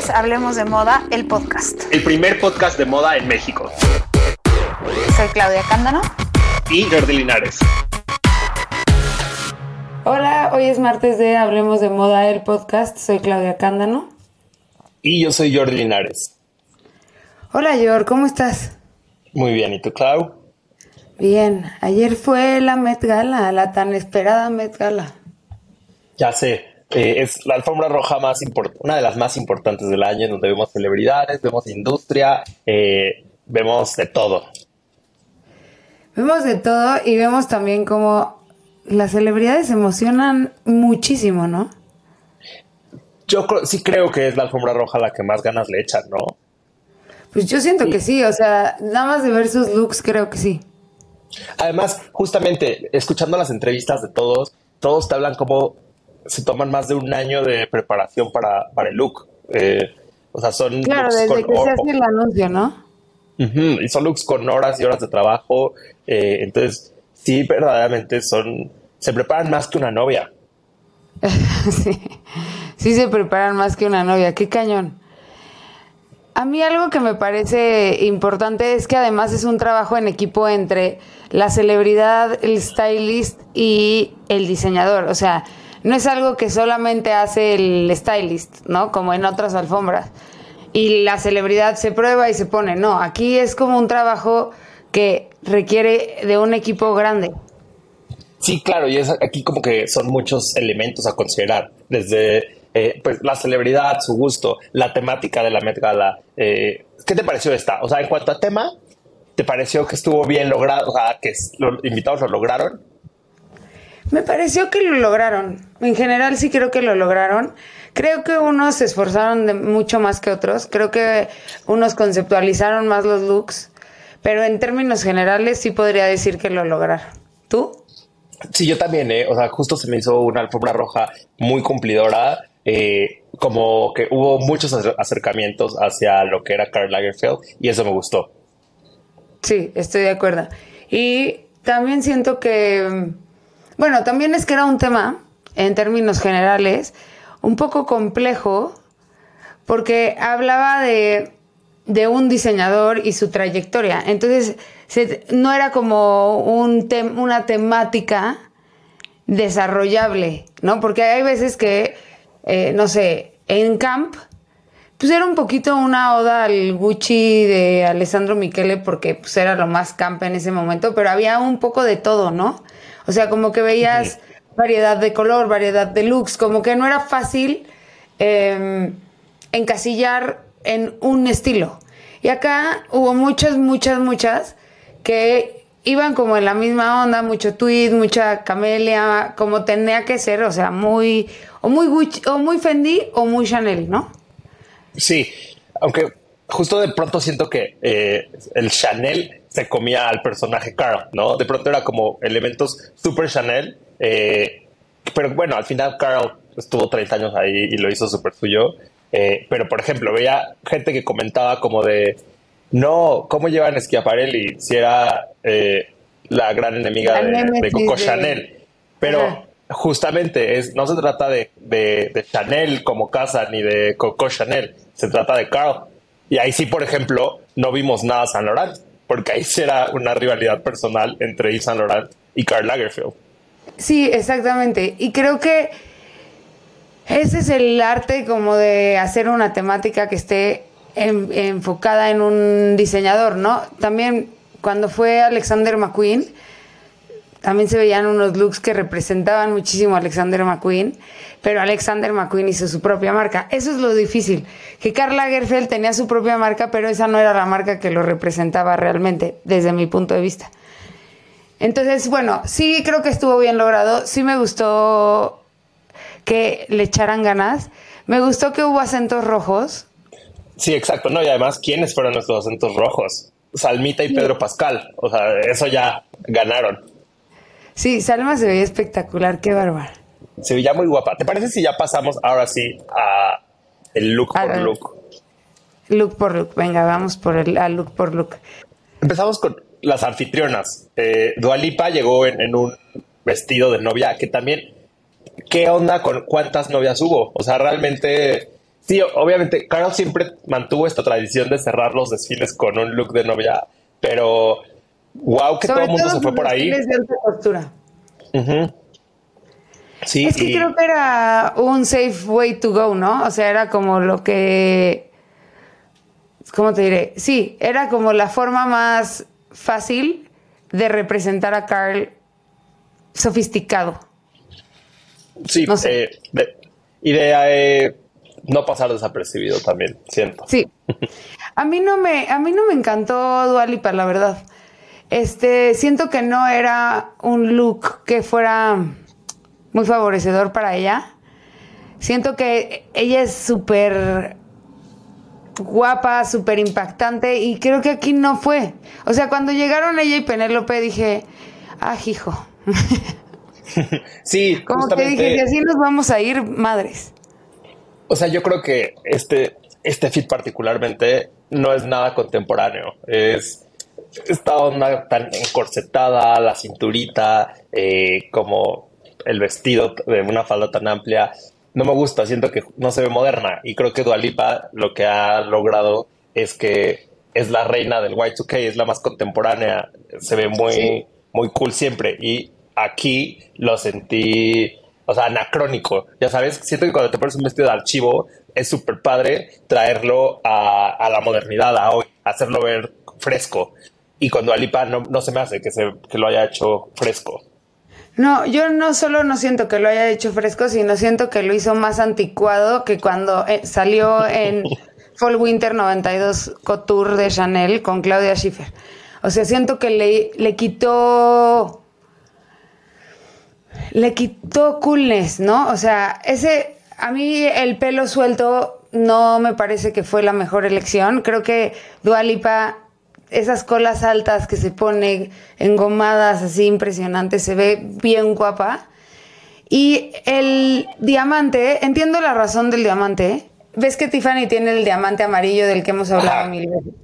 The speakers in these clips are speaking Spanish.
es Hablemos de Moda, el podcast. El primer podcast de moda en México. Soy Claudia Cándano. Y Jordi Linares. Hola, hoy es martes de Hablemos de Moda, el podcast. Soy Claudia Cándano. Y yo soy Jordi Linares. Hola, Jor, ¿cómo estás? Muy bien, ¿y tú, Clau? Bien, ayer fue la Met Gala, la tan esperada Met Gala. Ya sé, eh, es la alfombra roja más importante, una de las más importantes del año, en donde vemos celebridades, vemos industria, eh, vemos de todo. Vemos de todo y vemos también cómo las celebridades se emocionan muchísimo, ¿no? Yo sí creo que es la alfombra roja la que más ganas le echan, ¿no? Pues yo siento que sí, o sea, nada más de ver sus looks creo que sí. Además, justamente, escuchando las entrevistas de todos, todos te hablan como se toman más de un año de preparación para, para el look. Eh, o sea, son. Claro, desde que se hace el anuncio, ¿no? y son looks con horas y horas de trabajo. Eh, entonces, sí, verdaderamente son. Se preparan más que una novia. sí, sí, se preparan más que una novia. Qué cañón. A mí algo que me parece importante es que además es un trabajo en equipo entre la celebridad, el stylist y el diseñador. O sea, no es algo que solamente hace el stylist, ¿no? Como en otras alfombras. Y la celebridad se prueba y se pone. No, aquí es como un trabajo que requiere de un equipo grande. Sí, claro, y es aquí como que son muchos elementos a considerar, desde eh, pues, la celebridad, su gusto, la temática de la Met Gala. Eh, ¿Qué te pareció esta? O sea, en cuanto a tema, ¿te pareció que estuvo bien logrado? O sea, que los invitados lo lograron. Me pareció que lo lograron. En general sí creo que lo lograron. Creo que unos se esforzaron de mucho más que otros. Creo que unos conceptualizaron más los looks. Pero en términos generales sí podría decir que lo lograron. ¿Tú? Sí, yo también, ¿eh? O sea, justo se me hizo una alfombra roja muy cumplidora. Eh, como que hubo muchos acercamientos hacia lo que era Karl Lagerfeld y eso me gustó. Sí, estoy de acuerdo. Y también siento que bueno, también es que era un tema, en términos generales, un poco complejo, porque hablaba de, un diseñador y su trayectoria. Entonces, no era como un una temática desarrollable, ¿no? Porque hay veces que, eh, no sé, en Camp, pues era un poquito una oda al Gucci de Alessandro Michele porque pues era lo más camp en ese momento, pero había un poco de todo, ¿no? O sea, como que veías variedad de color, variedad de looks, como que no era fácil em, encasillar en un estilo. Y acá hubo muchas, muchas, muchas que iban como en la misma onda, mucho tweet, mucha camelia, como tenía que ser, o sea, muy, o muy Gucci, o muy Fendi, o muy Chanel, ¿no? Sí, aunque justo de pronto siento que eh, el Chanel se comía al personaje Carl, ¿no? De pronto era como elementos super Chanel, eh, pero bueno, al final Carl estuvo 30 años ahí y lo hizo súper suyo. Eh, pero por ejemplo, veía gente que comentaba como de, no, ¿cómo llevan Schiaparelli si era eh, la gran enemiga de, Coco Chanel? Pero justamente es, no se trata de, de, Chanel como casa ni de Coco Chanel, se trata de Carl. Y ahí sí, por ejemplo, no vimos nada San Laurent porque ahí será una rivalidad personal entre Yves Saint Laurent y Karl Lagerfeld. Sí, exactamente. Y creo que ese es el arte como de hacer una temática que esté enfocada en un diseñador, ¿no? También cuando fue Alexander McQueen, también se veían unos looks que representaban muchísimo a Alexander McQueen, pero Alexander McQueen hizo su propia marca. Eso es lo difícil, que Karl Lagerfeld tenía su propia marca, pero esa no era la marca que lo representaba realmente, desde mi punto de vista. Entonces, bueno, sí creo que estuvo bien logrado, sí me gustó que le echaran ganas, me gustó que hubo acentos rojos. Sí, exacto, no, y además, ¿quiénes fueron nuestros acentos rojos? Salmita y Pedro Pascal, o sea, eso ya ganaron. Sí, Salma se veía espectacular, qué bárbara. Se veía muy guapa. ¿Te parece si ya pasamos ahora sí a el look por look? Look por look, venga, vamos por el look por look. Empezamos con las anfitrionas. Eh, Dualipa llegó en, un vestido de novia que también, ¿qué onda con cuántas novias hubo? O sea, realmente Sí, obviamente, Carol siempre mantuvo esta tradición de cerrar los desfiles con un look de novia, pero wow, que todo el mundo se fue por ahí. De alta costura. Sí, es que creo que era un safe way to go, ¿no? O sea, era como lo que. ¿Cómo te diré? Sí, era como la forma más fácil de representar a Carl sofisticado. Sí, no sé. Eh, y de eh, no pasar desapercibido también, siento. Sí. A mí no me, a mí no me encantó Dualipa, la verdad. Este, siento que no era un look que fuera muy favorecedor para ella. Siento que ella es súper guapa, súper impactante y creo que aquí no fue. O sea, cuando llegaron ella y Penélope dije, ah, hijo. sí, como que dije que así nos vamos a ir madres. O sea, yo creo que este, este fit particularmente no es nada contemporáneo. Es esta onda tan encorsetada, la cinturita, eh, como el vestido de una falda tan amplia. No me gusta, siento que no se ve moderna. Y creo que Dualipa lo que ha logrado es que es la reina del Y2K, es la más contemporánea, se ve muy, muy cool siempre. Y aquí lo sentí o sea, anacrónico. Ya sabes, siento que cuando te pones un vestido de archivo es súper padre traerlo a, la modernidad, a hoy, hacerlo ver fresco. Y cuando Alipa no, no se me hace que, se, que lo haya hecho fresco. No, yo no solo no siento que lo haya hecho fresco, sino siento que lo hizo más anticuado que cuando eh, salió en Fall Winter 92 Couture de Chanel con Claudia Schiffer. O sea, siento que le, le quitó le quitó coolness, ¿no? O sea, ese, a mí el pelo suelto no me parece que fue la mejor elección. Creo que Dualipa, esas colas altas que se pone engomadas así impresionantes, se ve bien guapa. Y el diamante, entiendo la razón del diamante. Ves que Tiffany tiene el diamante amarillo del que hemos hablado mil veces.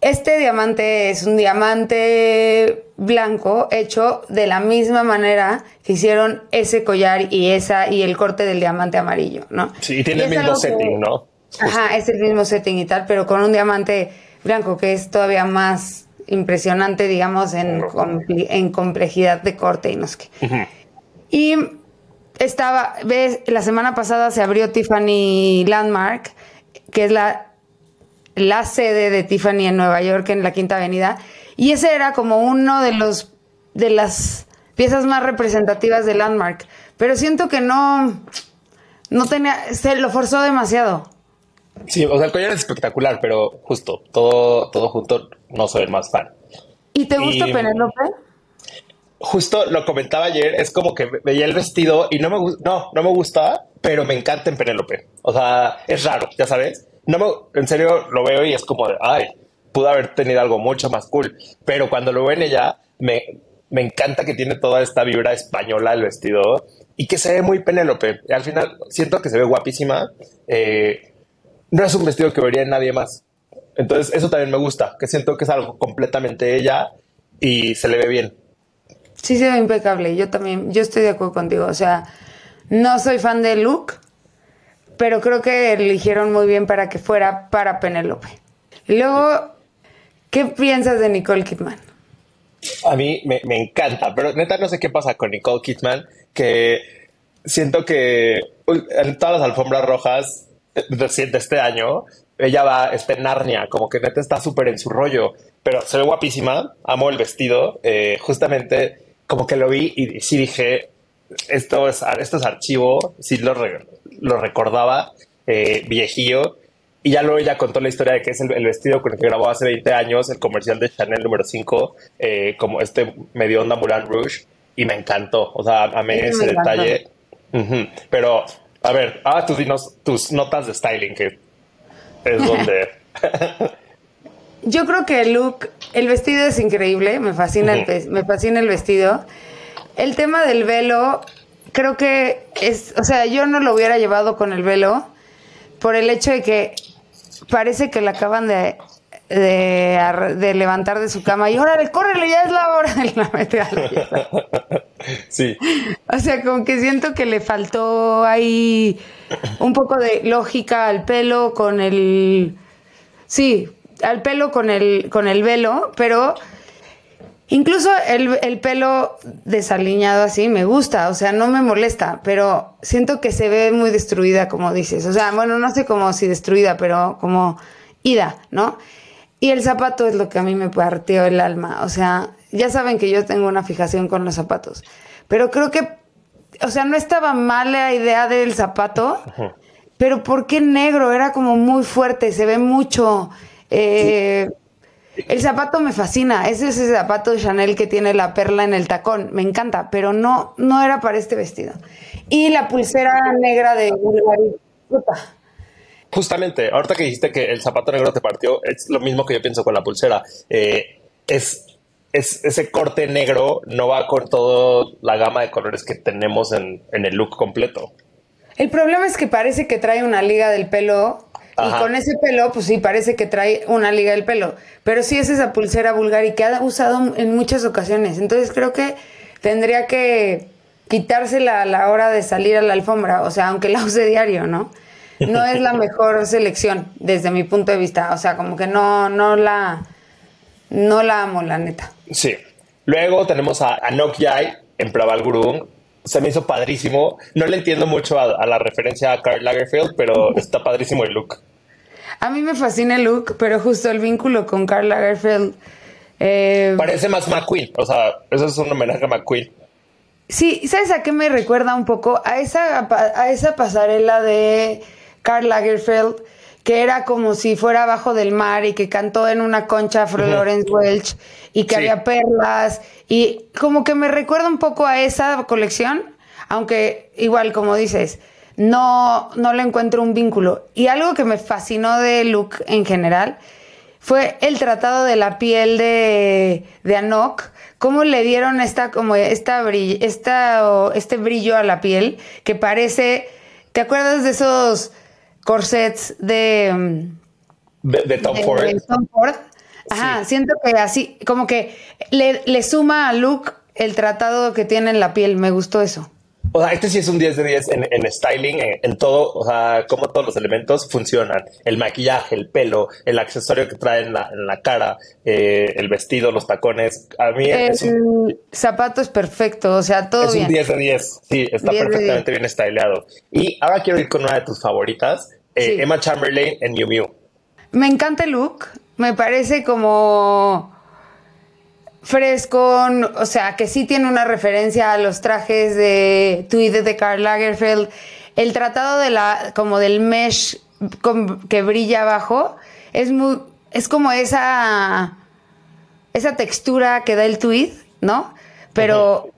Este diamante es un diamante blanco hecho de la misma manera que hicieron ese collar y esa y el corte del diamante amarillo, ¿no? Sí, y tiene el mismo setting, ¿no? Ajá, es el mismo setting y tal, pero con un diamante blanco que es todavía más impresionante, digamos, en, en complejidad de corte y no sé qué. Y estaba, ves, la semana pasada se abrió Tiffany Landmark, que es la la sede de Tiffany en Nueva York, en la Quinta Avenida, y ese era como uno de los de las piezas más representativas de Landmark, pero siento que no no tenía se lo forzó demasiado. Sí, o sea, el collar es espectacular, pero justo todo todo junto no soy el más fan. ¿Y te gusta Penélope? Justo lo comentaba ayer, es como que veía el vestido y no me no, no me gusta, pero me encanta en Penélope. O sea, es raro, ya sabes no me, en serio lo veo y es como de, ay, pudo haber tenido algo mucho más cool. Pero cuando lo ven ella, me, me encanta que tiene toda esta vibra española el vestido y que se ve muy Penélope. Al final siento que se ve guapísima. Eh, no es un vestido que vería en nadie más. Entonces eso también me gusta, que siento que es algo completamente ella y se le ve bien. Sí, se ve impecable. Yo también, yo estoy de acuerdo contigo. O sea, no soy fan de look, pero creo que eligieron muy bien para que fuera para Penélope. Luego, ¿qué piensas de Nicole Kidman? A mí me, encanta, pero neta no sé qué pasa con Nicole Kidman, que siento que en todas las alfombras rojas de este año, ella va, está en Narnia, como que neta está súper en su rollo, pero se ve guapísima, amo el vestido, eh, justamente como que lo vi y sí dije, esto es, esto es archivo, sí lo, lo recordaba, eh, viejillo. Y ya luego ella contó la historia de que es el, vestido con el que grabó hace 20 años el comercial de Chanel número 5, eh, como este medio onda Moulin Rouge, y me encantó. O sea, amé ese detalle. Pero, a ver, ah, tus, tus notas de styling, que es donde. Yo creo que el look, el vestido es increíble, me fascina, el, me fascina el vestido. El tema del velo, creo que es, o sea, yo no lo hubiera llevado con el velo por el hecho de que parece que le acaban de de, de levantar de su cama y órale, córrele, ya es la hora de la Sí. O sea, como que siento que le faltó ahí un poco de lógica al pelo con el. Sí, al pelo con el, con el velo, pero incluso el, el pelo desaliñado así me gusta, o sea, no me molesta, pero siento que se ve muy destruida, como dices. O sea, bueno, no sé cómo si destruida, pero como ida, ¿no? Y el zapato es lo que a mí me partió el alma. O sea, ya saben que yo tengo una fijación con los zapatos. Pero creo que, o sea, no estaba mal la idea del zapato, pero ¿por qué negro? Era como muy fuerte, se ve mucho. Eh, El zapato me fascina. Es ese zapato de Chanel que tiene la perla en el tacón. Me encanta, pero no, no era para este vestido. Y la pulsera negra de Bulgari. Puta. Justamente, ahorita que dijiste que el zapato negro te partió, es lo mismo que yo pienso con la pulsera. Eh, es, es ese corte negro no va con toda la gama de colores que tenemos en, en el look completo. El problema es que parece que trae una liga del pelo. Y con ese pelo, pues sí, parece que trae una liga del pelo. Pero sí es esa pulsera Bulgari que ha usado en muchas ocasiones. Entonces creo que tendría que quitársela a la hora de salir a la alfombra. O sea, aunque la use diario, ¿no? No es la mejor selección desde mi punto de vista. O sea, como que no, no la, no la amo, la neta. Sí. Luego tenemos a Anok Yai en Praval Gurung. Se me hizo padrísimo. No le entiendo mucho a, a la referencia a Karl Lagerfeld, pero está padrísimo el look. A mí me fascina el look, pero justo el vínculo con Karl Lagerfeld. eh, Parece más McQueen. O sea, eso es un homenaje a McQueen. Sí, ¿sabes a qué me recuerda un poco? A esa, a esa pasarela de Karl Lagerfeld, que era como si fuera abajo del mar y que cantó en una concha Florence Welch y que Sí. había perlas y como que me recuerda un poco a esa colección, aunque igual como dices, no, no le encuentro un vínculo. Y algo que me fascinó de look en general fue el tratado de la piel de, de Anok, cómo le dieron esta, como esta, esta, este brillo a la piel que parece, ¿te acuerdas de esos corsets de, De, de Tom de Ford. Tom Ford? Ajá, siento que así, como que le, le suma a look el tratado que tiene en la piel, me gustó eso. O sea, este sí es un 10 de 10 en, en styling, en, en todo, o sea, como todos los elementos funcionan. El maquillaje, el pelo, el accesorio que trae en la, en la cara, eh, el vestido, los tacones. A mí es un, El zapato es perfecto, o sea, todo es un bien. 10 de 10. Sí, está 10 de perfectamente bien styleado. Y ahora quiero ir con una de tus favoritas, eh, Sí. Emma Chamberlain en Miu Miu. Me encanta el look, me parece como fresco, o sea, que sí tiene una referencia a los trajes de Tweed de Karl Lagerfeld. El tratado de la, como del mesh con- que brilla abajo, es muy, es como esa, esa textura que da el tweed, ¿no? Pero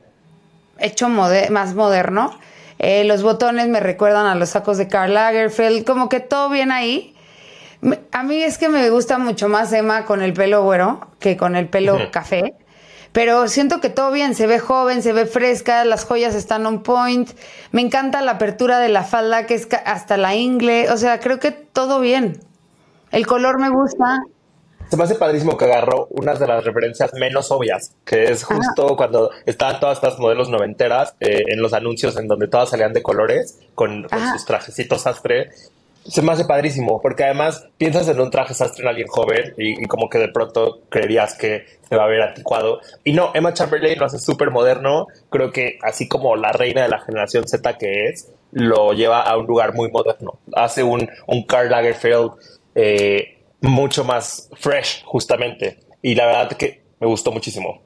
hecho más moderno. Eh, los botones me recuerdan a los sacos de Karl Lagerfeld, como que todo bien ahí. A mí es que me gusta mucho más Emma con el pelo güero que con el pelo café. Pero siento que todo bien, se ve joven, se ve fresca, las joyas están on point. Me encanta la apertura de la falda, que es hasta la ingle. O sea, creo que todo bien. El color me gusta. Se me hace padrísimo que agarró unas de las referencias menos obvias, que es justo cuando estaban todas estas modelos noventeras eh, en los anuncios en donde todas salían de colores con, con sus trajecitos sastre. Se me hace padrísimo, porque además piensas en un traje sastre en alguien joven y, y como que de pronto creerías que se va a ver anticuado. Y no, Emma Chamberlain lo hace súper moderno. Creo que así como la reina de la generación Z que es, lo lleva a un lugar muy moderno. Hace un, un Karl Lagerfeld eh, mucho más fresh, justamente. Y la verdad que me gustó muchísimo.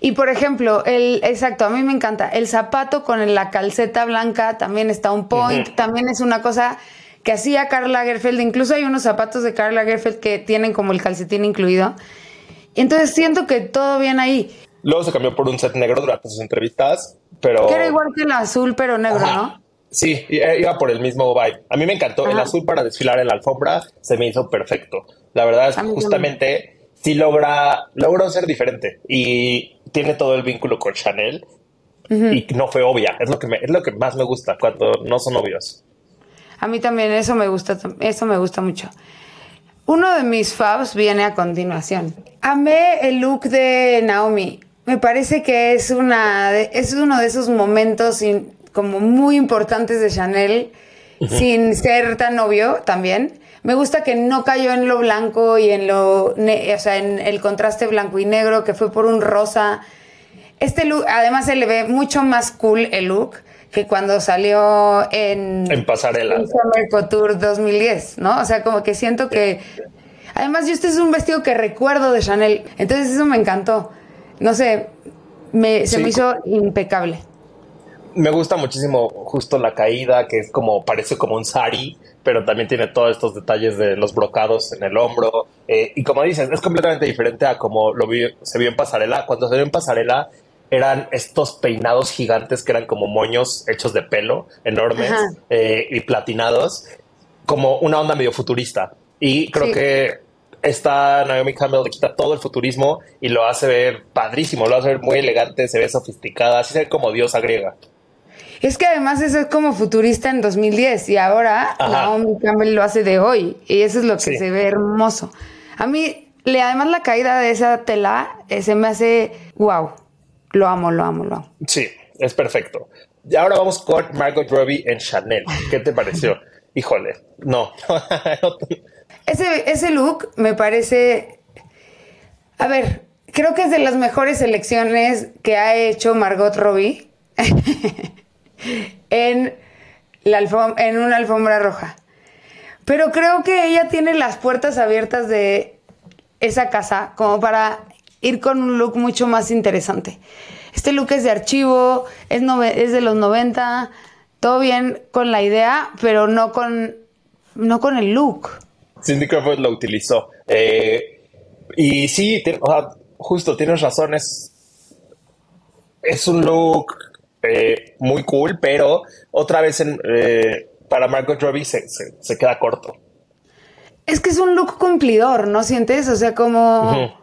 Y por ejemplo, el exacto, a mí me encanta. El zapato con la calceta blanca también está un point, Ujú. también es una cosa que hacía Karl Lagerfeld. Incluso hay unos zapatos de Karl Lagerfeld que tienen como el calcetín incluido. Entonces siento que todo bien ahí. Luego se cambió por un set negro durante sus entrevistas, pero... Que era igual que el azul, pero negro, Ajá. ¿no? Sí, eh, iba por el mismo vibe. A mí me encantó. El azul para desfilar en la alfombra se me hizo perfecto. La verdad es que justamente sí logra, logró ser diferente y tiene todo el vínculo con Chanel y no fue obvia. Es lo que me, es lo que más me gusta cuando no son obvios. A mí también eso me gusta, eso me gusta mucho. Uno de mis faves viene a continuación. Amé el look de Naomi. Me parece que es, una de- es uno de esos momentos in- como muy importantes de Chanel, sin ser tan obvio también. Me gusta que no cayó en lo blanco y en lo, ne- o sea, en el contraste blanco y negro, que fue por un rosa. Este look, además se le ve mucho más cool el look que cuando salió en, En pasarela. en Summer Couture 2010, ¿no? O sea, como que siento que... Además, yo este es un vestido que recuerdo de Chanel, entonces eso me encantó. No sé, me, se Sí. me hizo impecable. Me gusta muchísimo justo la caída, que es como, parece como un sari, pero también tiene todos estos detalles de los brocados en el hombro. Eh, y como dices, es completamente diferente a como lo vi- se vio en pasarela. Cuando se vio en pasarela, eran estos peinados gigantes que eran como moños hechos de pelo, enormes eh, y platinados, como una onda medio futurista. Y creo Sí. que esta Naomi Campbell le quita todo el futurismo y lo hace ver padrísimo, lo hace ver muy elegante, se ve sofisticada, así se ve como diosa griega. Es que además eso es como futurista en 2010 y ahora Ajá. Naomi Campbell lo hace de hoy y eso es lo que Sí. se ve hermoso. A mí, le, además la caída de esa tela eh, se me hace wow. Lo amo, lo amo, lo amo. Sí, es perfecto. Y ahora vamos con Margot Robbie en Chanel. ¿Qué te pareció? Híjole, no. Ese, ese look me parece. A ver, creo que es de las mejores selecciones que ha hecho Margot Robbie en, la alfom- en una alfombra roja. Pero creo que ella tiene las puertas abiertas de esa casa como para ir con un look mucho más interesante. Este look es de archivo, es, de los 90, todo bien con la idea, pero no con, no con el look. Cindy Crawford lo utilizó. Eh, y sí, ti- o sea, justo tienes razón, es, es un look eh, muy cool, pero otra vez en, eh, para Margot Robbie se, se- se queda corto. Es que es un look cumplidor, ¿no sientes? O sea, como.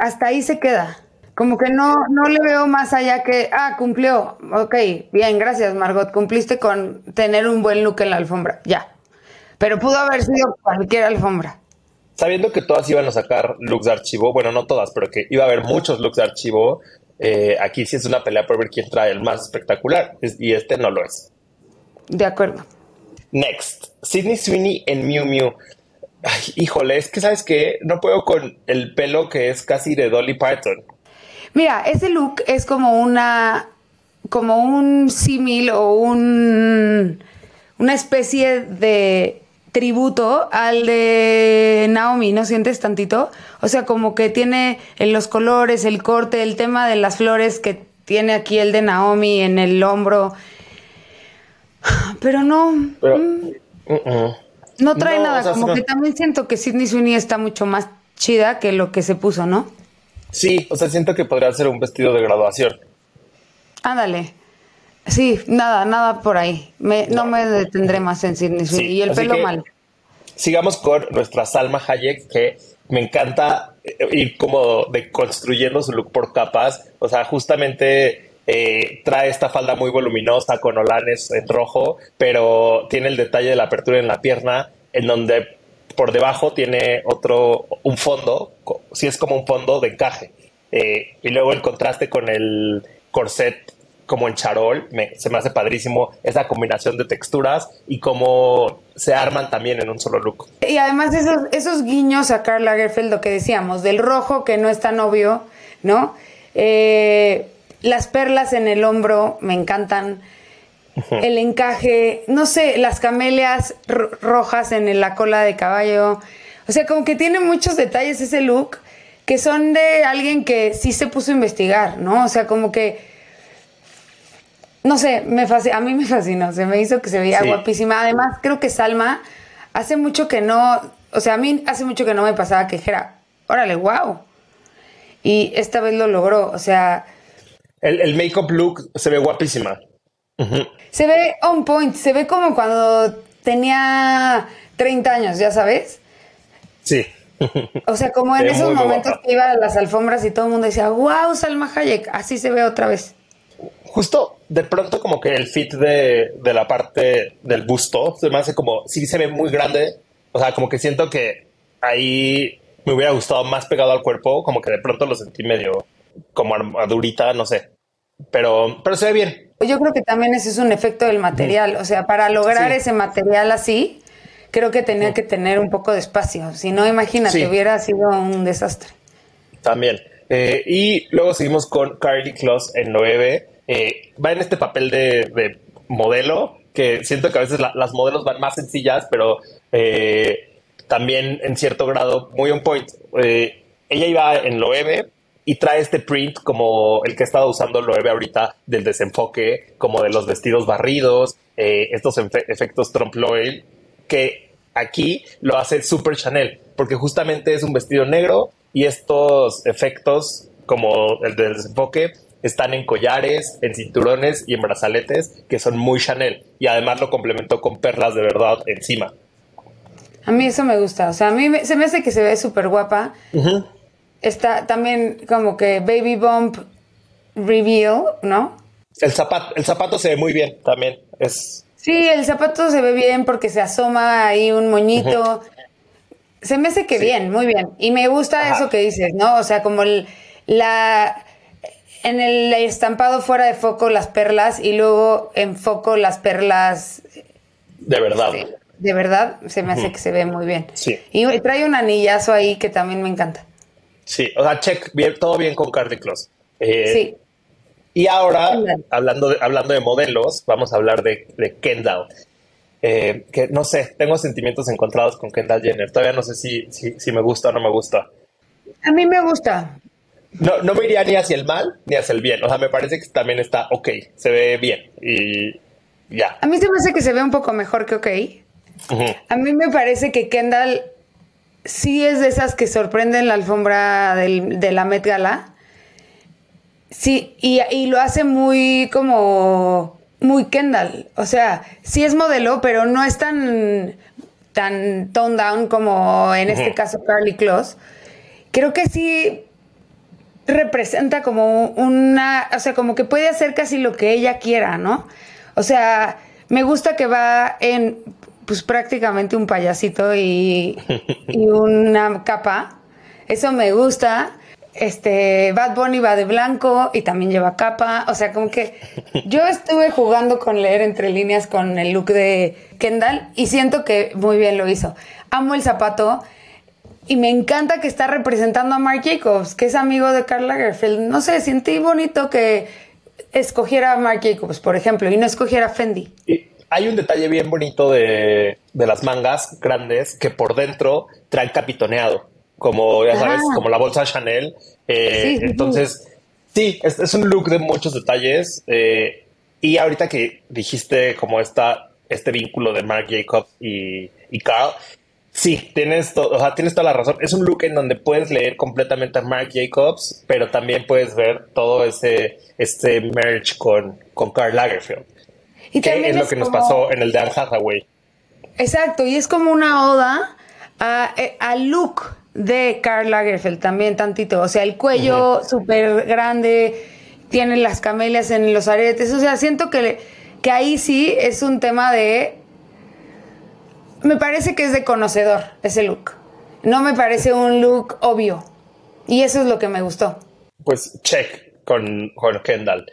Hasta ahí se queda. Como que no, no le veo más allá que, ah, cumplió. Ok, bien, gracias, Margot. Cumpliste con tener un buen look en la alfombra. Ya. Pero pudo haber sido cualquier alfombra. Sabiendo que todas iban a sacar looks de archivo, bueno, no todas, pero que iba a haber muchos looks de archivo, eh, aquí sí es una pelea por ver quién trae el más espectacular, es- y este no lo es. De acuerdo. Next, Sydney Sweeney en Miu Miu. Ay, híjole, es que sabes que no puedo con el pelo que es casi de Dolly Parton. Mira, ese look es como una, como un símil o un, una especie de tributo al de Naomi, ¿no sientes tantito? O sea, como que tiene en los colores, el corte, el tema de las flores que tiene aquí el de Naomi en el hombro. Pero no, Pero, mm, uh-uh. No trae No, nada. o sea, como que también siento que Sidney Sweeney está mucho más chida que lo que se puso, ¿no? Sí, o sea, siento que podría ser un vestido de graduación. Ándale. Sí, nada, nada por ahí. Me- no. me detendré más en Sidney Sweeney. Sí, y el pelo que- mal. Sigamos con nuestra Salma Hayek, que me encanta eh, ir como deconstruyendo su look por capas. O sea, justamente eh, trae esta falda muy voluminosa con olanes en rojo, pero tiene el detalle de la apertura en la pierna, en donde por debajo tiene otro, un fondo, co- sí es como un fondo de encaje. Eh, y luego el contraste con el corset como en charol, me- se me hace padrísimo esa combinación de texturas y cómo se arman también en un solo look. Y además esos, esos guiños a Karl Lagerfeld, lo que decíamos, del rojo que no es tan obvio, ¿no? Eh, las perlas en el hombro me encantan. El encaje, no sé, las camelias ro- rojas en la cola de caballo. O sea, como que tiene muchos detalles ese look que son de alguien que sí se puso a investigar, ¿no? O sea, como que no sé, me a mí me fascinó, se me hizo que se veía Sí. guapísima. Además, creo que Salma hace mucho que no, o sea, a mí hace mucho que no me pasaba que dijera, órale, wow. Y esta vez lo logró, o sea, El, el make-up look se ve guapísima. Se ve on point, se ve como cuando tenía 30 años, ya sabes. Sí. O sea, como en Se esos momentos guapa. que iba a las alfombras y todo el mundo decía, wow, Salma Hayek, así se ve otra vez. Justo de pronto como que el fit de, de la parte del busto se me hace como, sí se ve muy grande O sea, como que siento que ahí me hubiera gustado más pegado al cuerpo, como que de pronto lo sentí medio como armadurita, no sé. Pero, pero se ve bien. Yo creo que también ese es un efecto del material. O sea, para lograr Sí. ese material así, creo que tenía que tener un poco de espacio. Si no, imagínate, Sí. hubiera sido un desastre. También. Eh, y luego seguimos con Carly Kloss en 9. Eh, va en este papel de, de modelo, que siento que a veces la- las modelos van más sencillas, pero eh, también en cierto grado muy on point. Ella iba en Loewe y trae este print como el que ha estado usando Loewe ahorita del desenfoque, como de los vestidos barridos, eh, estos efe- efectos Trump Loyal, que aquí lo hace Super Chanel, porque justamente es un vestido negro y estos efectos, como el del desenfoque, están en collares, en cinturones y en brazaletes que son muy Chanel. Y además lo complementó con perlas de verdad encima. A mí eso me gusta. O sea, a mí me- se me hace que se ve súper guapa. Está también como que Baby Bump Reveal, ¿no? El zapato, el zapato se ve muy bien también. Es Sí, el zapato se ve bien porque se asoma ahí un moñito. Se me hace que Sí. bien, muy bien. Y me gusta Ajá. eso que dices, ¿no? O sea, como el- la en el estampado fuera de foco las perlas y luego en foco las perlas de verdad. de, de verdad, se me hace que se ve muy bien. Sí. Y trae un anillazo ahí que también me encanta. Sí, o sea, check, bien, todo bien con Carly Kloss. Eh, Sí. Y ahora, hablando de, hablando de modelos, vamos a hablar de, de Kendall. Eh, que no sé, tengo sentimientos encontrados con Kendall Jenner. Todavía no sé si, si, si me gusta o no me gusta. A mí me gusta. No, no me iría ni hacia el mal ni hacia el bien. O sea, me parece que también está ok, se ve bien. Y ya. A mí se me hace que se ve un poco mejor que OK. A mí me parece que Kendall sí es de esas que sorprenden la alfombra del- de la Met Gala. Sí, y, y lo hace muy como muy Kendall. O sea, sí es modelo, pero no es tan, tan toned down como en este caso Carly Kloss. Creo que sí representa como una, o sea, como que puede hacer casi lo que ella quiera, ¿no? O sea, me gusta que va en, pues prácticamente un payasito y, una capa. Eso me gusta. Este, Bad Bunny va de blanco y también lleva capa. O sea, como que yo estuve jugando con leer entre líneas con el look de Kendall y siento que muy bien lo hizo. Amo el zapato. Y me encanta que está representando a Marc Jacobs, que es amigo de Karl Lagerfeld. No sé, sentí bonito que escogiera a Marc Jacobs, por ejemplo, y no escogiera a Fendi. Hay un detalle bien bonito de, de las mangas grandes que por dentro traen capitoneado, como ya sabes, Ah. como la bolsa Chanel. Eh, Sí, sí, sí. entonces, sí, es, es un look de muchos detalles. eh, y ahorita que dijiste como esta, este vínculo de Marc Jacobs y, y Carl, sí, tienes, o sea, tienes toda la razón. Es un look en donde puedes leer completamente a Marc Jacobs, pero también puedes ver todo ese, este merge con, con Karl Lagerfeld. Y que también es lo que nos pasó en el de Anne Hathaway. Exacto, y es como una oda a- eh, al look de Karl Lagerfeld también tantito. O sea, el cuello súper grande, tiene las camelias en los aretes. O sea, siento que, que ahí sí es un tema de... Me parece que es de conocedor ese look. No me parece un look obvio. Y eso es lo que me gustó. Pues check con, con Kendall.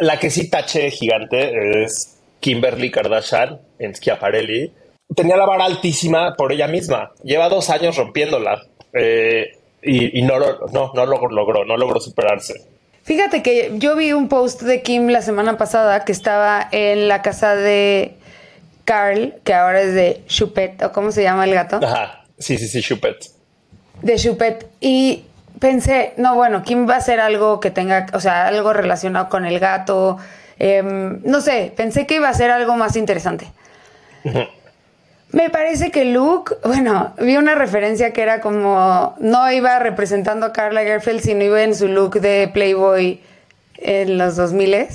La que sí taché gigante es Kimberly Kardashian en Schiaparelli. Tenía la vara altísima por ella misma. Lleva dos años rompiéndola. eh, y, y no, lo, no, no lo logró, no logró superarse. Fíjate que yo vi un post de Kim la semana pasada que estaba en la casa de Carl, que ahora es de Chupet, o cómo se llama el gato, Ajá, sí, sí, sí, Chupet. de Chupet. Y pensé, no, bueno, Kim va a hacer algo que tenga, o sea, algo relacionado con el gato. em, no sé, pensé que iba a ser algo más interesante. Me parece que Luke, bueno, vi una referencia que era como no iba representando a Karl Lagerfeld, sino iba en su look de Playboy en los 2000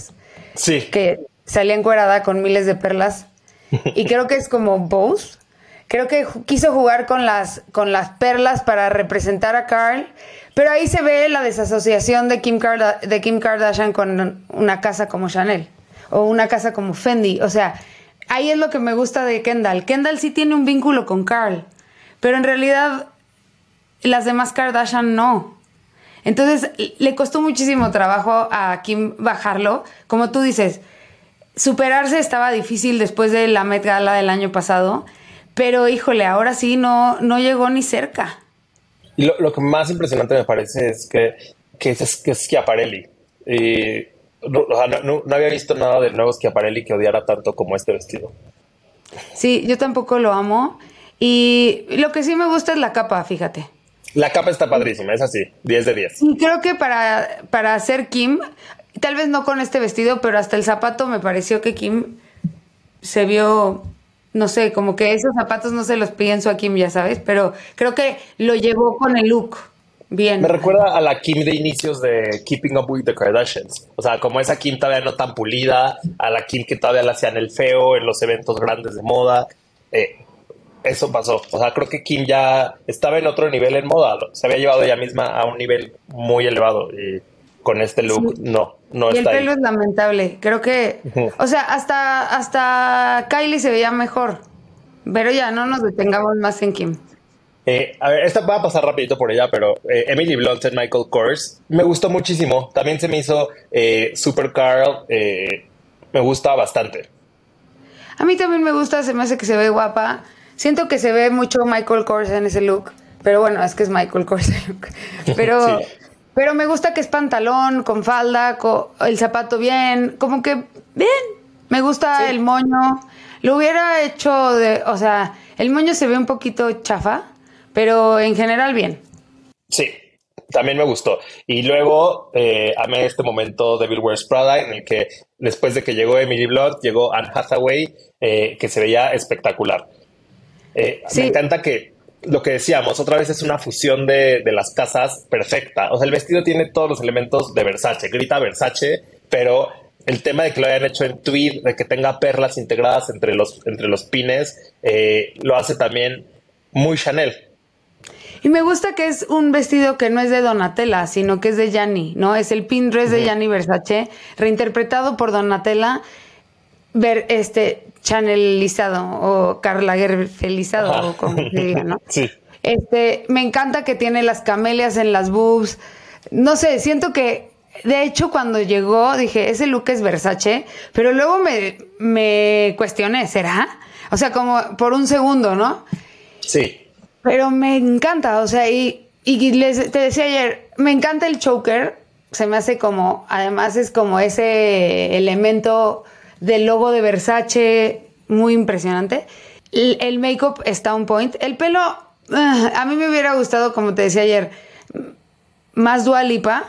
Sí, que salía encuerada con miles de perlas. Y creo que es como Bose. Creo que quiso jugar con las, con las perlas para representar a Carl. Pero ahí se ve la desasociación de Kim, de Kim Kardashian con una casa como Chanel. O una casa como Fendi. O sea, ahí es lo que me gusta de Kendall. Kendall sí tiene un vínculo con Carl, pero en realidad las demás Kardashian no. Entonces le costó muchísimo trabajo a Kim bajarlo. Como tú dices, superarse estaba difícil después de la Met Gala del año pasado, pero híjole, ahora sí no, no llegó ni cerca. Y lo, lo que más impresionante me parece es que, que es, que es Schiaparelli. Y no, había visto nada del nuevo Schiaparelli que odiara tanto como este vestido. Sí, yo tampoco lo amo. Y lo que sí me gusta es la capa, fíjate. La capa está padrísima, es así, 10 de 10. Y creo que para, para ser Kim, tal vez no con este vestido, pero hasta el zapato me pareció que Kim se vio, no sé, como que esos zapatos no se los pienso a Kim, ya sabes, pero creo que lo llevó con el look bien. Me recuerda a la Kim de inicios de Keeping Up with the Kardashians. O sea, como esa Kim todavía no tan pulida, a la Kim que todavía la hacían el feo en los eventos grandes de moda. Eh, eso pasó. O sea, creo que Kim ya estaba en otro nivel en moda. Se había llevado ella misma a un nivel muy elevado. Con este look, no, no y el ahí. pelo es lamentable. Creo que, o sea, hasta, hasta Kylie se veía mejor. Pero ya no nos detengamos más en Kim. Eh, a ver, esta va a pasar rapidito por ella, pero eh, Emily Blunt en Michael Kors me gustó muchísimo. También se me hizo eh, Super Carl. eh, me gusta bastante. A mí también me gusta, se me hace que se ve guapa. Siento que se ve mucho Michael Kors en ese look. Pero bueno, es que es Michael Kors el look. Pero, Sí. Pero me gusta que es pantalón, con falda, con el zapato bien. Como que bien. Me gusta Sí. el moño. Lo hubiera hecho de. O sea, el moño se ve un poquito chafa. Pero en general bien. Sí, también me gustó. Y luego eh, amé este momento de Bill Wears Prada en el que después de que llegó Emily Blunt, llegó Anne Hathaway, eh, que se veía espectacular. Eh, Sí. Me encanta que lo que decíamos, otra vez es una fusión de, de las casas perfecta. O sea, el vestido tiene todos los elementos de Versace, grita Versace, pero el tema de que lo hayan hecho en tweed, de que tenga perlas integradas entre los, entre los pines, eh, lo hace también muy Chanel. Y me gusta que es un vestido que no es de Donatella, sino que es de Gianni, ¿no? Es el pin dress de Gianni Versace, reinterpretado por Donatella, ver este chanelizado o Carla Gerfelizado, Ajá. o como se diga, ¿no? Sí. Este, me encanta que tiene las camelias en las boobs. No sé, siento que, de hecho, cuando llegó dije, ese look es Versace, pero luego me, me cuestioné, ¿será? O sea, como por un segundo, ¿no? Sí. Pero me encanta, o sea, y, y les, te decía ayer, me encanta el choker, se me hace como, además es como ese elemento del logo de Versace, muy impresionante. El, el make-up está on point. El pelo, ah, a mí me hubiera gustado, como te decía ayer, más dualipa,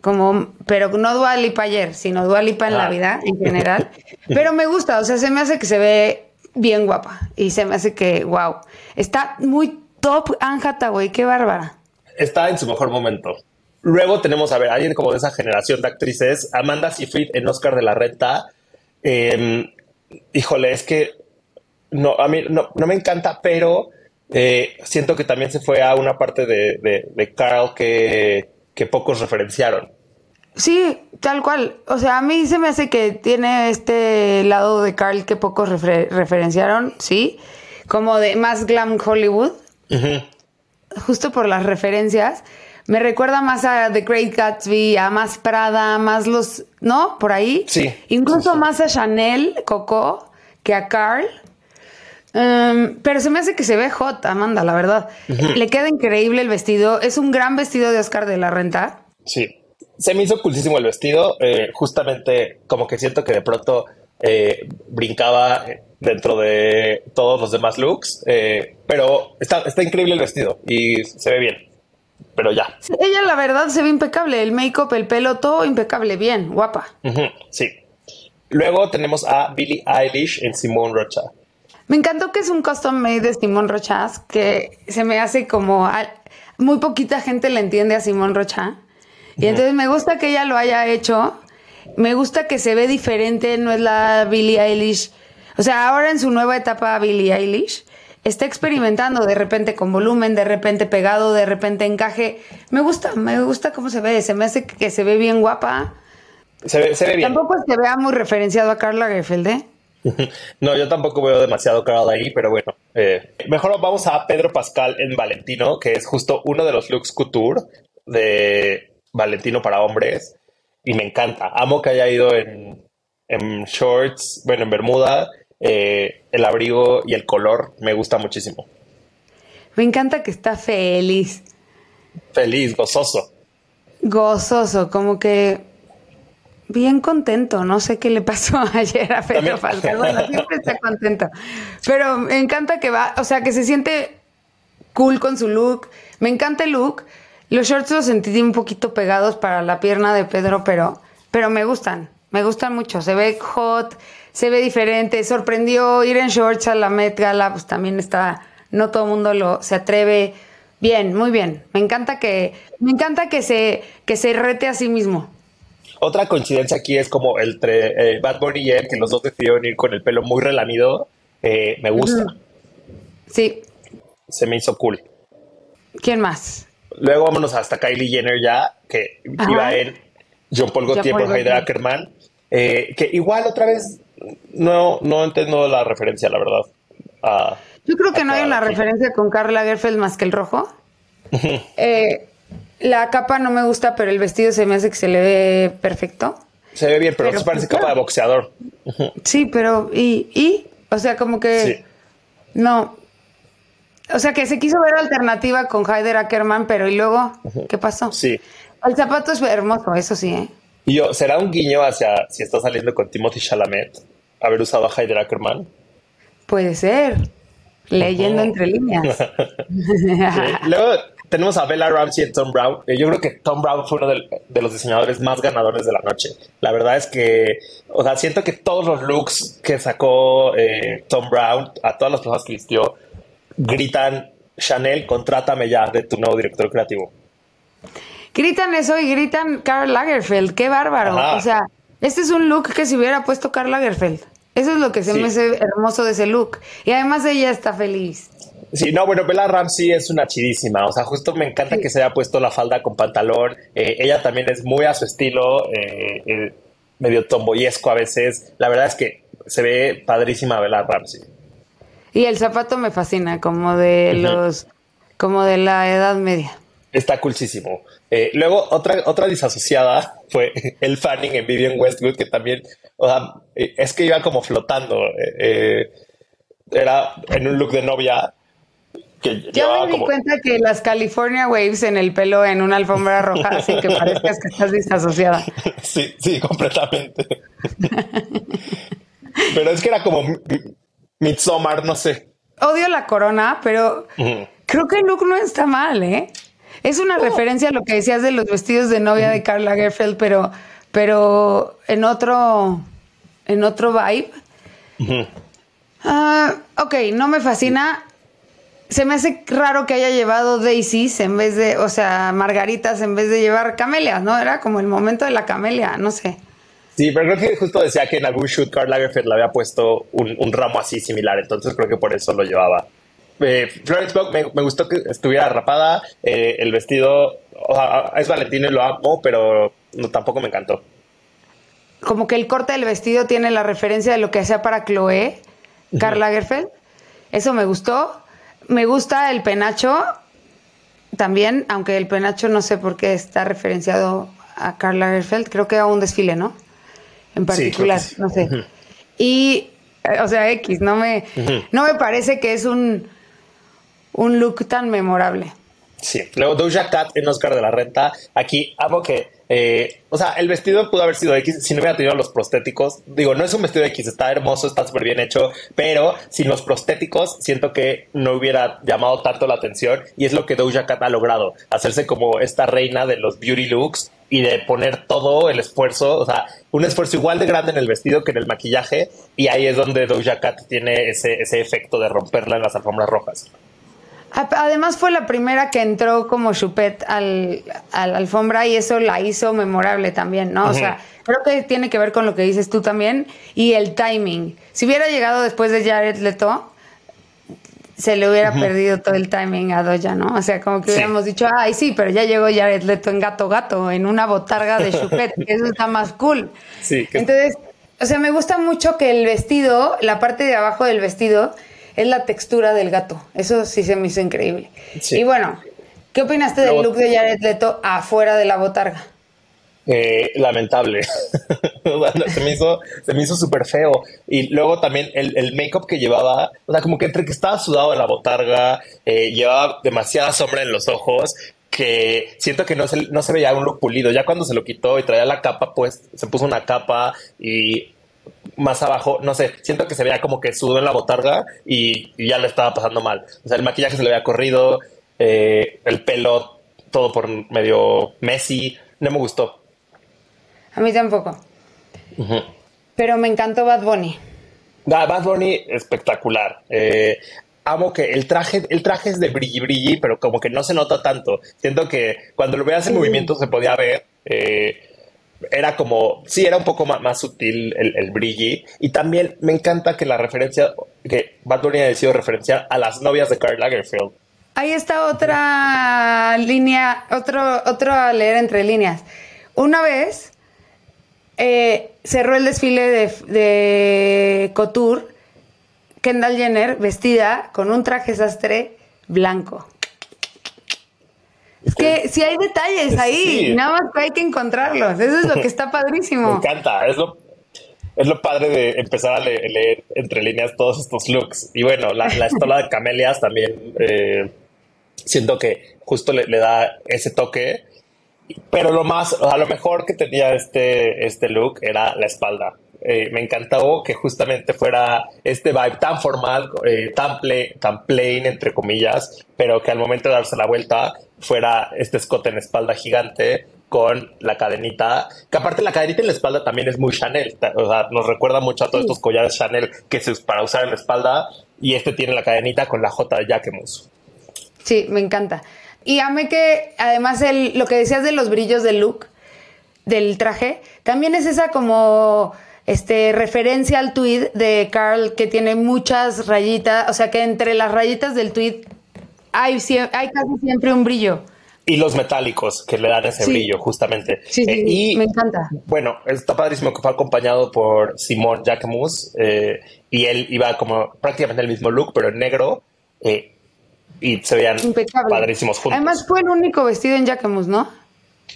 como, pero no dualipa ayer, sino dualipa en la Ah. vida en general. pero me gusta, o sea, se me hace que se ve bien guapa y se me hace que, wow, está muy top Anne Hathaway, qué bárbara. está en su mejor momento. Luego tenemos, a ver, alguien como de esa generación de actrices, Amanda Seyfried en Oscar de la Renta. Eh, híjole, es que no, a mí no, no me encanta, pero eh, siento que también se fue a una parte de, de, de Carl que, que pocos referenciaron. Sí, tal cual. O sea, a mí se me hace que tiene este lado de Carl que pocos refer- referenciaron, sí, como de más glam Hollywood, justo por las referencias. Me recuerda más a The Great Gatsby, a más Prada, más los, ¿no? Por ahí. Sí, Incluso sí, sí. más a Chanel, Coco, que a Carl. Um, pero se me hace que se ve hot, Amanda, la verdad. Le queda increíble el vestido. Es un gran vestido de Oscar de la Renta. Sí. Se me hizo cultísimo el vestido. eh, justamente como que siento que de pronto eh, brincaba dentro de todos los demás looks. eh, pero está, está increíble el vestido y se ve bien. Pero ya. Ella, la verdad, se ve impecable. El make-up, el pelo, todo impecable, bien, guapa. Sí. Luego tenemos a Billie Eilish en Simone Rocha. Me encantó que es un custom made de Simón Rochas, que se me hace como. muy poquita gente le entiende a Simón Rocha. Y entonces me gusta que ella lo haya hecho. Me gusta que se ve diferente, no es la Billie Eilish. O sea, ahora en su nueva etapa, Billie Eilish está experimentando de repente con volumen, de repente pegado, de repente encaje. Me gusta, me gusta cómo se ve. Se me hace que se ve bien guapa. Se ve, se ve bien. Tampoco que vea muy referenciado a Carla Gefeld, ¿eh? No, yo tampoco veo demasiado Carl ahí, pero bueno. Eh, mejor vamos a Pedro Pascal en Valentino, que es justo uno de los looks couture de Valentino para hombres. Y me encanta. Amo que haya ido en, en shorts, bueno, en bermuda. Eh, el abrigo y el color me gusta muchísimo. Me encanta que está feliz. Feliz, gozoso. Gozoso, como que bien contento. No sé qué le pasó ayer a Pedro Pascal. Bueno, siempre está contento. Pero me encanta que va, o sea, que se siente cool con su look. Me encanta el look. Los shorts los sentí un poquito pegados para la pierna de Pedro, pero, pero me gustan. Me gustan mucho. Se ve hot, se ve diferente. Sorprendió ir en shorts a la Met Gala, pues también está. No todo el mundo lo se atreve. Bien, muy bien. Me encanta que, me encanta que se, que se rete a sí mismo. Otra coincidencia aquí es como entre eh, Bad Bunny y él, que los dos decidieron ir con el pelo muy relamido. Eh, me gusta. Sí. Se me hizo cool. ¿Quién más? Luego vámonos hasta Kylie Jenner ya, que iba en John Paul Gaultier por Heide Ackerman. Eh, que igual otra vez no, no entiendo la referencia, la verdad. Yo creo que no hay una referencia con Karl Lagerfeld más que el rojo. eh, la capa no me gusta, pero el vestido se me hace que se le ve perfecto. Se ve bien, pero, pero parece pues, capa de boxeador. Sí, pero ¿y? ¿y? O sea, como que no. O sea, que se quiso ver alternativa con Heider Ackerman, pero ¿y luego qué pasó? Sí. El zapato es hermoso, eso sí, ¿eh? Y yo, ¿será un guiño hacia si está saliendo con Timothy Chalamet haber usado a Heider Ackerman? Puede ser. Leyendo entre líneas. Luego tenemos a Bella Ramsey y Tom Brown. Yo creo que Tom Brown fue uno de, los diseñadores más ganadores de la noche. La verdad es que, o sea, siento que todos los looks que sacó eh, Tom Brown, a todas las personas que vistió, gritan, Chanel, contrátame ya de tu nuevo director creativo. Gritan eso y gritan Karl Lagerfeld, qué bárbaro. O sea, este es un look que se hubiera puesto Karl Lagerfeld. Eso es lo que se me hace hermoso de ese look. Y además ella está feliz. Sí, no, bueno, Bella Ramsey es una chidísima. O sea, justo me encanta que se haya puesto la falda con pantalón. Eh, ella también es muy a su estilo, eh, eh, medio tomboyesco a veces. La verdad es que se ve padrísima Bella Ramsey. Y el zapato me fascina, como de los, como de la Edad Media. Está coolísimo. luego, otra, otra disasociada fue el Fanning en Vivian Westwood, que también, o sea, es que iba como flotando. era en un look de novia yo me di cuenta que las California Waves en el pelo en una alfombra roja así que parezcas que estás disasociada. Sí, sí, completamente. pero es que era como Midsommar, no sé. Odio la corona, pero creo que el look no está mal, ¿eh? Es una referencia a lo que decías de los vestidos de novia de Carla Lagerfeld, pero, pero en otro, en otro vibe. Ah, ok, no me fascina se me hace raro que haya llevado Daisies en vez de, o sea, margaritas en vez de llevar camelias, ¿no? Era como el momento de la camelia, no sé. Sí, pero creo que justo decía que en algún shoot Karl Lagerfeld le había puesto un, ramo así similar, entonces creo que por eso lo llevaba. Eh, Florence me, gustó que estuviera rapada, eh, el vestido, o sea, es Valentino y lo amo, pero no, tampoco me encantó. Como que el corte del vestido tiene la referencia de lo que hacía para Chloe, Karl Lagerfeld. Eso me gustó. Me gusta el penacho también, aunque el penacho no sé por qué está referenciado a Karl Lagerfeld, creo que a un desfile, ¿no? En particular, no sé. Y, eh, o sea, X, no me, no me parece que es un, un look tan memorable. Sí, luego Doja Cat en Oscar de la Renta. Aquí amo que, eh, o sea, el vestido pudo haber sido X si no hubiera tenido los prostéticos. Digo, no es un vestido X, está hermoso, está súper bien hecho, pero sin los prostéticos siento que no hubiera llamado tanto la atención y es lo que Doja Cat ha logrado, hacerse como esta reina de los beauty looks y de poner todo el esfuerzo, o sea, un esfuerzo igual de grande en el vestido que en el maquillaje y ahí es donde Doja Cat tiene ese, ese efecto de romperla en las alfombras rojas. Además fue la primera que entró como chupet al, a la alfombra y eso la hizo memorable también, ¿no? O sea, creo que tiene que ver con lo que dices tú también y el timing. Si hubiera llegado después de Jared Leto, se le hubiera perdido todo el timing a Doya, ¿no? O sea, como que hubiéramos dicho, ay, sí, pero ya llegó Jared Leto en gato gato, en una botarga de chupet, eso está más cool. Sí, Entonces, o sea, me gusta mucho que el vestido, la parte de abajo del vestido, es la textura del gato. Eso sí se me hizo increíble. Sí. Y bueno, ¿qué opinaste del look de Jared Leto afuera de la botarga? Eh, lamentable. Se me hizo, se me hizo súper feo. Y luego también el, el make-up que llevaba, o sea, como que entre que estaba sudado de la botarga, eh, llevaba demasiada sombra en los ojos, que siento que no se, no se veía un look pulido. Ya cuando se lo quitó y traía la capa, pues se puso una capa y más abajo, no sé, siento que se veía como que sudó en la botarga y, y ya le estaba pasando mal. O sea, el maquillaje se le había corrido, eh, el pelo todo por medio Messi, no me gustó. A mí tampoco. Pero me encantó Bad Bunny. Ah, Bad Bunny, espectacular. Eh, amo que el traje, el traje es de brilli brilli, pero como que no se nota tanto. Siento que cuando lo veas en Sí. movimiento se podía ver. eh, era como, sí, era un poco más, más sutil el, el brilli. Y también me encanta que la referencia, que Bad Bunny ha decidido referenciar a las novias de Karl Lagerfeld. Ahí está otra línea, otro, otro a leer entre líneas. Una vez eh, cerró el desfile de, de Couture Kendall Jenner vestida con un traje sastre blanco. Es que si hay detalles ahí, Sí. nada más que hay que encontrarlos. Eso es lo que está Me padrísimo. encanta, es lo, es lo padre de empezar a le- leer, entre líneas todos estos looks. Y bueno, la, la estola de camelias también eh, siento que justo le, le da ese toque. Pero lo más, a lo mejor que tenía este, este look era la espalda. Eh, me encantó que justamente fuera este vibe tan formal, eh, tan, pla- tan plain, entre comillas, pero que al momento de darse la vuelta fuera este escote en espalda gigante con la cadenita, que aparte la cadenita en la espalda también es muy Chanel, o sea, nos recuerda mucho a todos Sí. estos collares Chanel que se usan para usar en la espalda y este tiene la cadenita con la J de Jacquemus. Sí, me encanta. Y amé que además el, lo que decías de los brillos del look, del traje, también es esa como este referencia al tweed de Carl que tiene muchas rayitas, o sea que entre las rayitas del tweed hay, hay casi siempre un brillo. Y los metálicos que le dan ese Sí. brillo, justamente. Sí, sí, Eh, y me encanta. Bueno, está padrísimo que fue acompañado por Simón Jacquemus eh, y él iba como prácticamente el mismo look, pero en negro eh, y se veían Impecable. padrísimos juntos. Además fue el único vestido en Jacquemus, ¿no?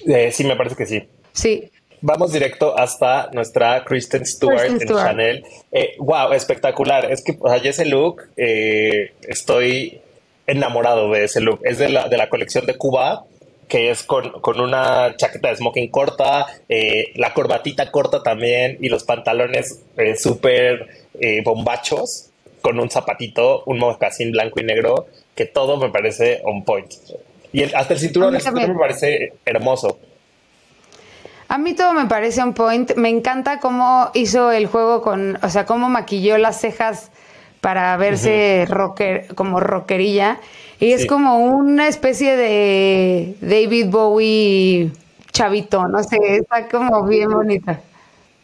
Eh, sí, me parece que sí. Sí. Vamos directo hasta nuestra Kristen Stewart Kristen en Stewart. Chanel. Eh, wow, espectacular. Es que o sea, ese look eh, estoy enamorado de ese look. Es de la, de la colección de Cuba, que es con, con una chaqueta de smoking corta, eh, la corbatita corta también y los pantalones eh, súper eh, bombachos con un zapatito, un mocasín blanco y negro, que todo me parece on point. Y el- hasta el cinturón, el cinturón me parece hermoso. A mí todo me parece un point. Me encanta cómo hizo el juego con, o sea, cómo maquilló las cejas para verse rocker, como rockerilla. Y es como una especie de David Bowie chavito, no sé, está como bien bonita.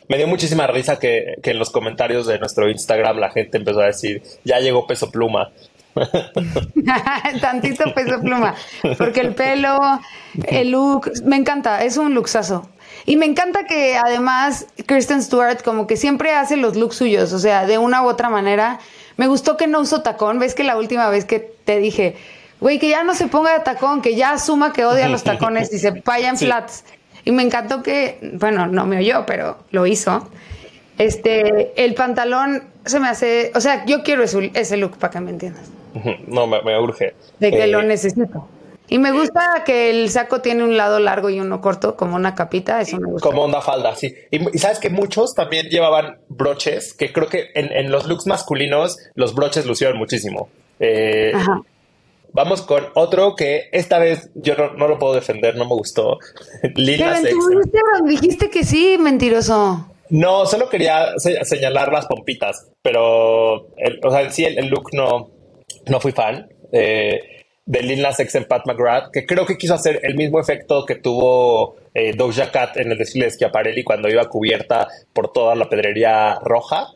Me dio muchísima risa que, que en los comentarios de nuestro Instagram la gente empezó a decir, ya llegó peso pluma. Tantito peso pluma. Porque el pelo, el look, me encanta, es un luxazo. Y me encanta que además Kristen Stewart como que siempre hace los looks suyos, o sea, de una u otra manera. Me gustó que no usó tacón, ves que la última vez que te dije, güey, que ya no se ponga tacón, que ya asuma que odia los tacones y se vaya en Sí. flats. Y me encantó que, bueno, no me oyó, pero lo hizo. Este, el pantalón se me hace, o sea, yo quiero ese, ese look para que me entiendas No, me, me urge. de que Eh, lo necesito. Y me gusta que el saco tiene un lado largo y uno corto, como una capita, eso me gusta. Como onda falda, sí. Y, y sabes que muchos también llevaban broches, que creo que en, en los looks masculinos los broches lucieron muchísimo. Eh, Ajá. Vamos con otro que esta vez yo no, no lo puedo defender, no me gustó. X. tú dijiste, dijiste que sí, mentiroso. No, solo quería se- señalar las pompitas, pero el- o sea, en sí el, el look no, no fui fan eh, de Lil Nas X en Pat McGrath, que creo que quiso hacer el mismo efecto que tuvo eh, Doja Cat en el desfile de Schiaparelli cuando iba cubierta por toda la pedrería roja,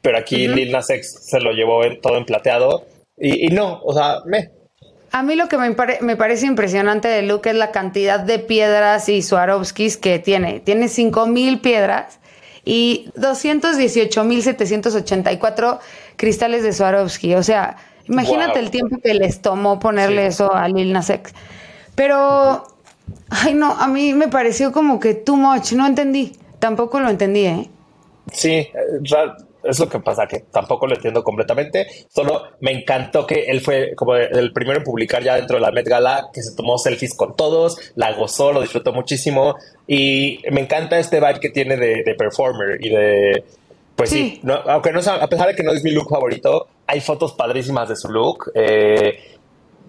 pero aquí Lil Nas X se lo llevó en- todo en plateado y, y no, o sea, me. A mí lo que me, pare- me parece impresionante de Luke es la cantidad de piedras y Swarovskis que tiene. Tiene 5000 piedras y 218.784 cristales de Swarovski. O sea, imagínate Wow. el tiempo que les tomó ponerle Sí. eso a Lil Nas X. Pero, ay no, a mí me pareció como que too much, no entendí. Tampoco lo entendí, ¿eh? Sí, eh, es lo que pasa, que tampoco lo entiendo completamente. Solo me encantó que él fue como el primero en publicar ya dentro de la Met Gala, que se tomó selfies con todos, la gozó, lo disfrutó muchísimo. Y me encanta este vibe que tiene de, de performer y de. Pues sí, Sí. no- aunque no a pesar de que no es mi look favorito, hay fotos padrísimas de su look. eh,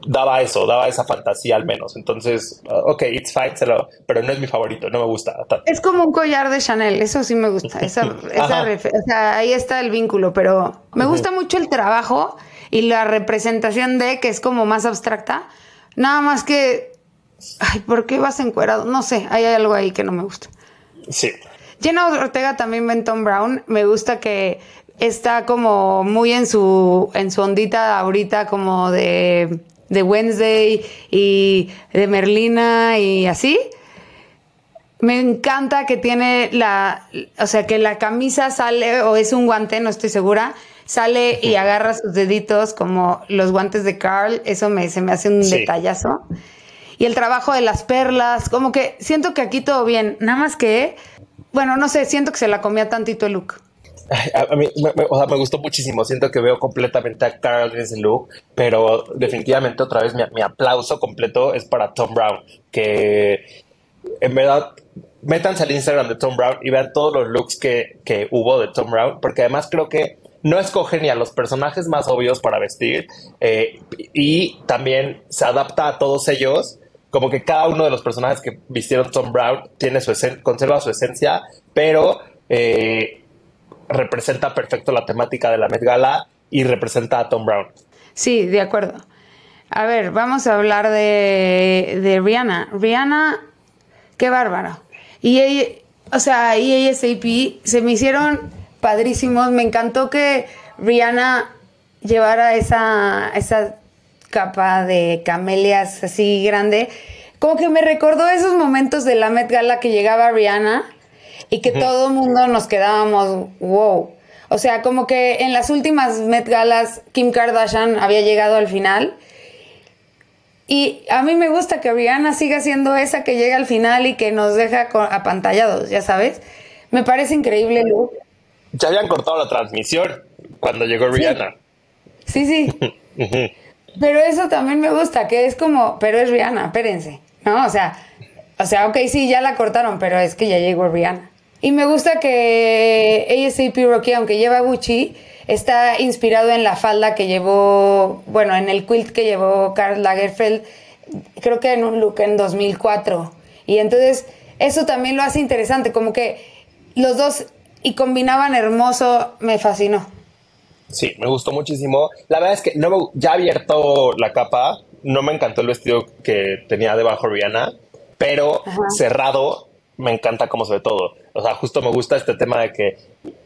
daba eso, daba esa fantasía al menos. Entonces, uh, ok, it's fine, lo- pero no es mi favorito, no me gusta. tanto. Es como un collar de Chanel, eso sí me gusta. Esa, esa o sea, ahí está el vínculo, pero me gusta mucho el trabajo y la representación de que es como más abstracta. Nada más que, ay, ¿por qué vas encuerado? No sé, hay algo ahí que no me gusta. Sí. Jenna Ortega también ven Tom Brown. Me gusta que está como muy en su, en su ondita ahorita como de, de Wednesday y de Merlina y así. Me encanta que tiene la, o sea, que la camisa sale o es un guante, no estoy segura, sale y agarra sus deditos como los guantes de Carl, eso me, se me hace un Sí. detallazo. Y el trabajo de las perlas, como que siento que aquí todo bien, nada más que, bueno, no sé, siento que se la comía tantito el look. A, mí me, o sea, me gustó muchísimo. Siento que veo completamente a Carl en ese look, pero definitivamente otra vez mi, mi aplauso completo es para Tom Brown, que en verdad métanse al Instagram de Tom Brown y vean todos los looks que, que hubo de Tom Brown, porque además creo que no escoge ni a los personajes más obvios para vestir eh, y también se adapta a todos ellos. Como que cada uno de los personajes que vistieron Tom Brown tiene su conserva su esencia, pero eh, representa perfecto la temática de la Met Gala y representa a Tom Brown. Sí, de acuerdo. A ver, vamos a hablar de, de Rihanna. Rihanna, qué bárbaro. Y ella, o sea, y ASAP se me hicieron padrísimos. Me encantó que Rihanna llevara esa, esa capa de camelias así grande. Como que me recordó esos momentos de la Met Gala que llegaba Rihanna y que todo el mundo nos quedábamos, wow. O sea, como que en las últimas Met Galas Kim Kardashian había llegado al final. Y a mí me gusta que Rihanna siga siendo esa que llega al final y que nos deja apantallados, ya sabes. Me parece increíble look. Ya habían cortado la transmisión cuando llegó Rihanna. Sí, sí. Pero eso también me gusta, que es como, pero es Rihanna, espérense, ¿no? O sea, o sea, ok, sí, ya la cortaron, pero es que ya llegó Rihanna. Y me gusta que ASAP Rocky, aunque lleva Gucci, está inspirado en la falda que llevó, bueno, en el quilt que llevó Karl Lagerfeld, creo que en un look en 2004. Y entonces, eso también lo hace interesante, como que los dos y combinaban hermoso, me fascinó. Sí, me gustó muchísimo. La verdad es que no me, ya abierto la capa, no me encantó el vestido que tenía debajo Rihanna, pero Ajá. cerrado me encanta cómo se ve todo. O sea, justo me gusta este tema de que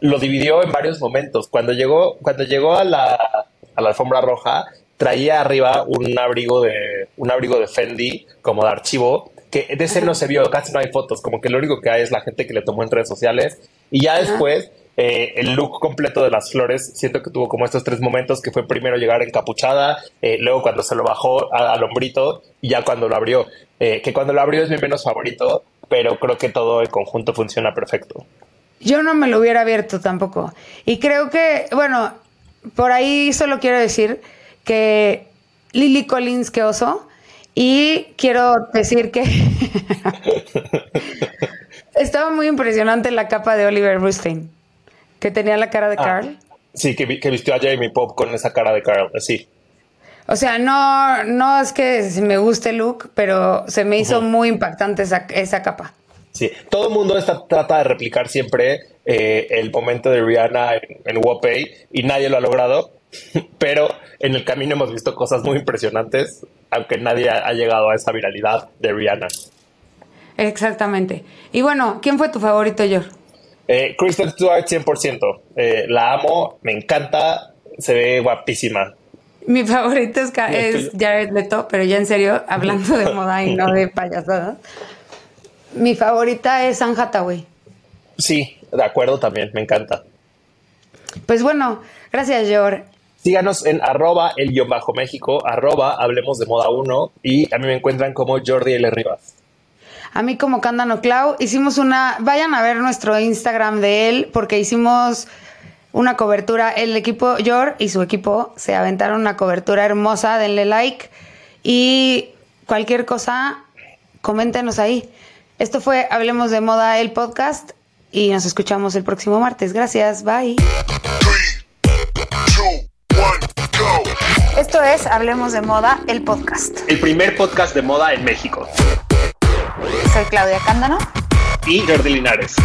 lo dividió en varios momentos. Cuando llegó, cuando llegó a la, a la alfombra roja, traía arriba un abrigo de un abrigo de Fendi como de archivo que de ese no se vio, casi no hay fotos, como que lo único que hay es la gente que le tomó en redes sociales y ya después eh, el look completo de las flores, siento que tuvo como estos tres momentos, que fue primero llegar encapuchada, eh, luego cuando se lo bajó al hombrito y ya cuando lo abrió, Eh, que cuando lo abrió es mi menos favorito, pero creo que todo el conjunto funciona perfecto. Yo no me lo hubiera abierto tampoco. Y creo que, bueno, por ahí solo quiero decir que Lily Collins, que oso. Y quiero decir que estaba muy impresionante la capa de Oliver Rustein, que tenía la cara de Ah, Carl. Sí, que, vi- que vistió a Jamie Pop con esa cara de Carl, sí. O sea, no, no es que me guste el look, pero se me hizo muy impactante esa, esa capa. Sí, todo el mundo está, trata de replicar siempre eh, el momento de Rihanna en, en Wopay y nadie lo ha logrado, pero en el camino hemos visto cosas muy impresionantes, aunque nadie ha, ha llegado a esa viralidad de Rihanna. Exactamente. Y bueno, ¿quién fue tu favorito, George? Eh, Kristen Stewart 100%, eh, la amo, me encanta, se ve guapísima. Mi favorito es, Jared Leto, pero ya en serio, hablando de moda y no de payasadas. Mi favorita es Anne Hathaway. Sí, De acuerdo también, me encanta. Pues bueno, gracias, George. Síganos en arroba el guion bajo México, arroba hablemos de moda 1 y a mí me encuentran como Jordi L. Rivas. A mí como Cándano Clau, hicimos una, vayan a ver nuestro Instagram de él porque hicimos una cobertura, el equipo Yor y su equipo se aventaron una cobertura hermosa, denle like y cualquier cosa, coméntenos ahí. Esto fue Hablemos de Moda, el podcast y nos escuchamos el próximo martes. Gracias, bye. Esto es Hablemos de Moda, el podcast. El primer podcast de moda en México. Soy Claudia Cándano. Y Jordi Linares.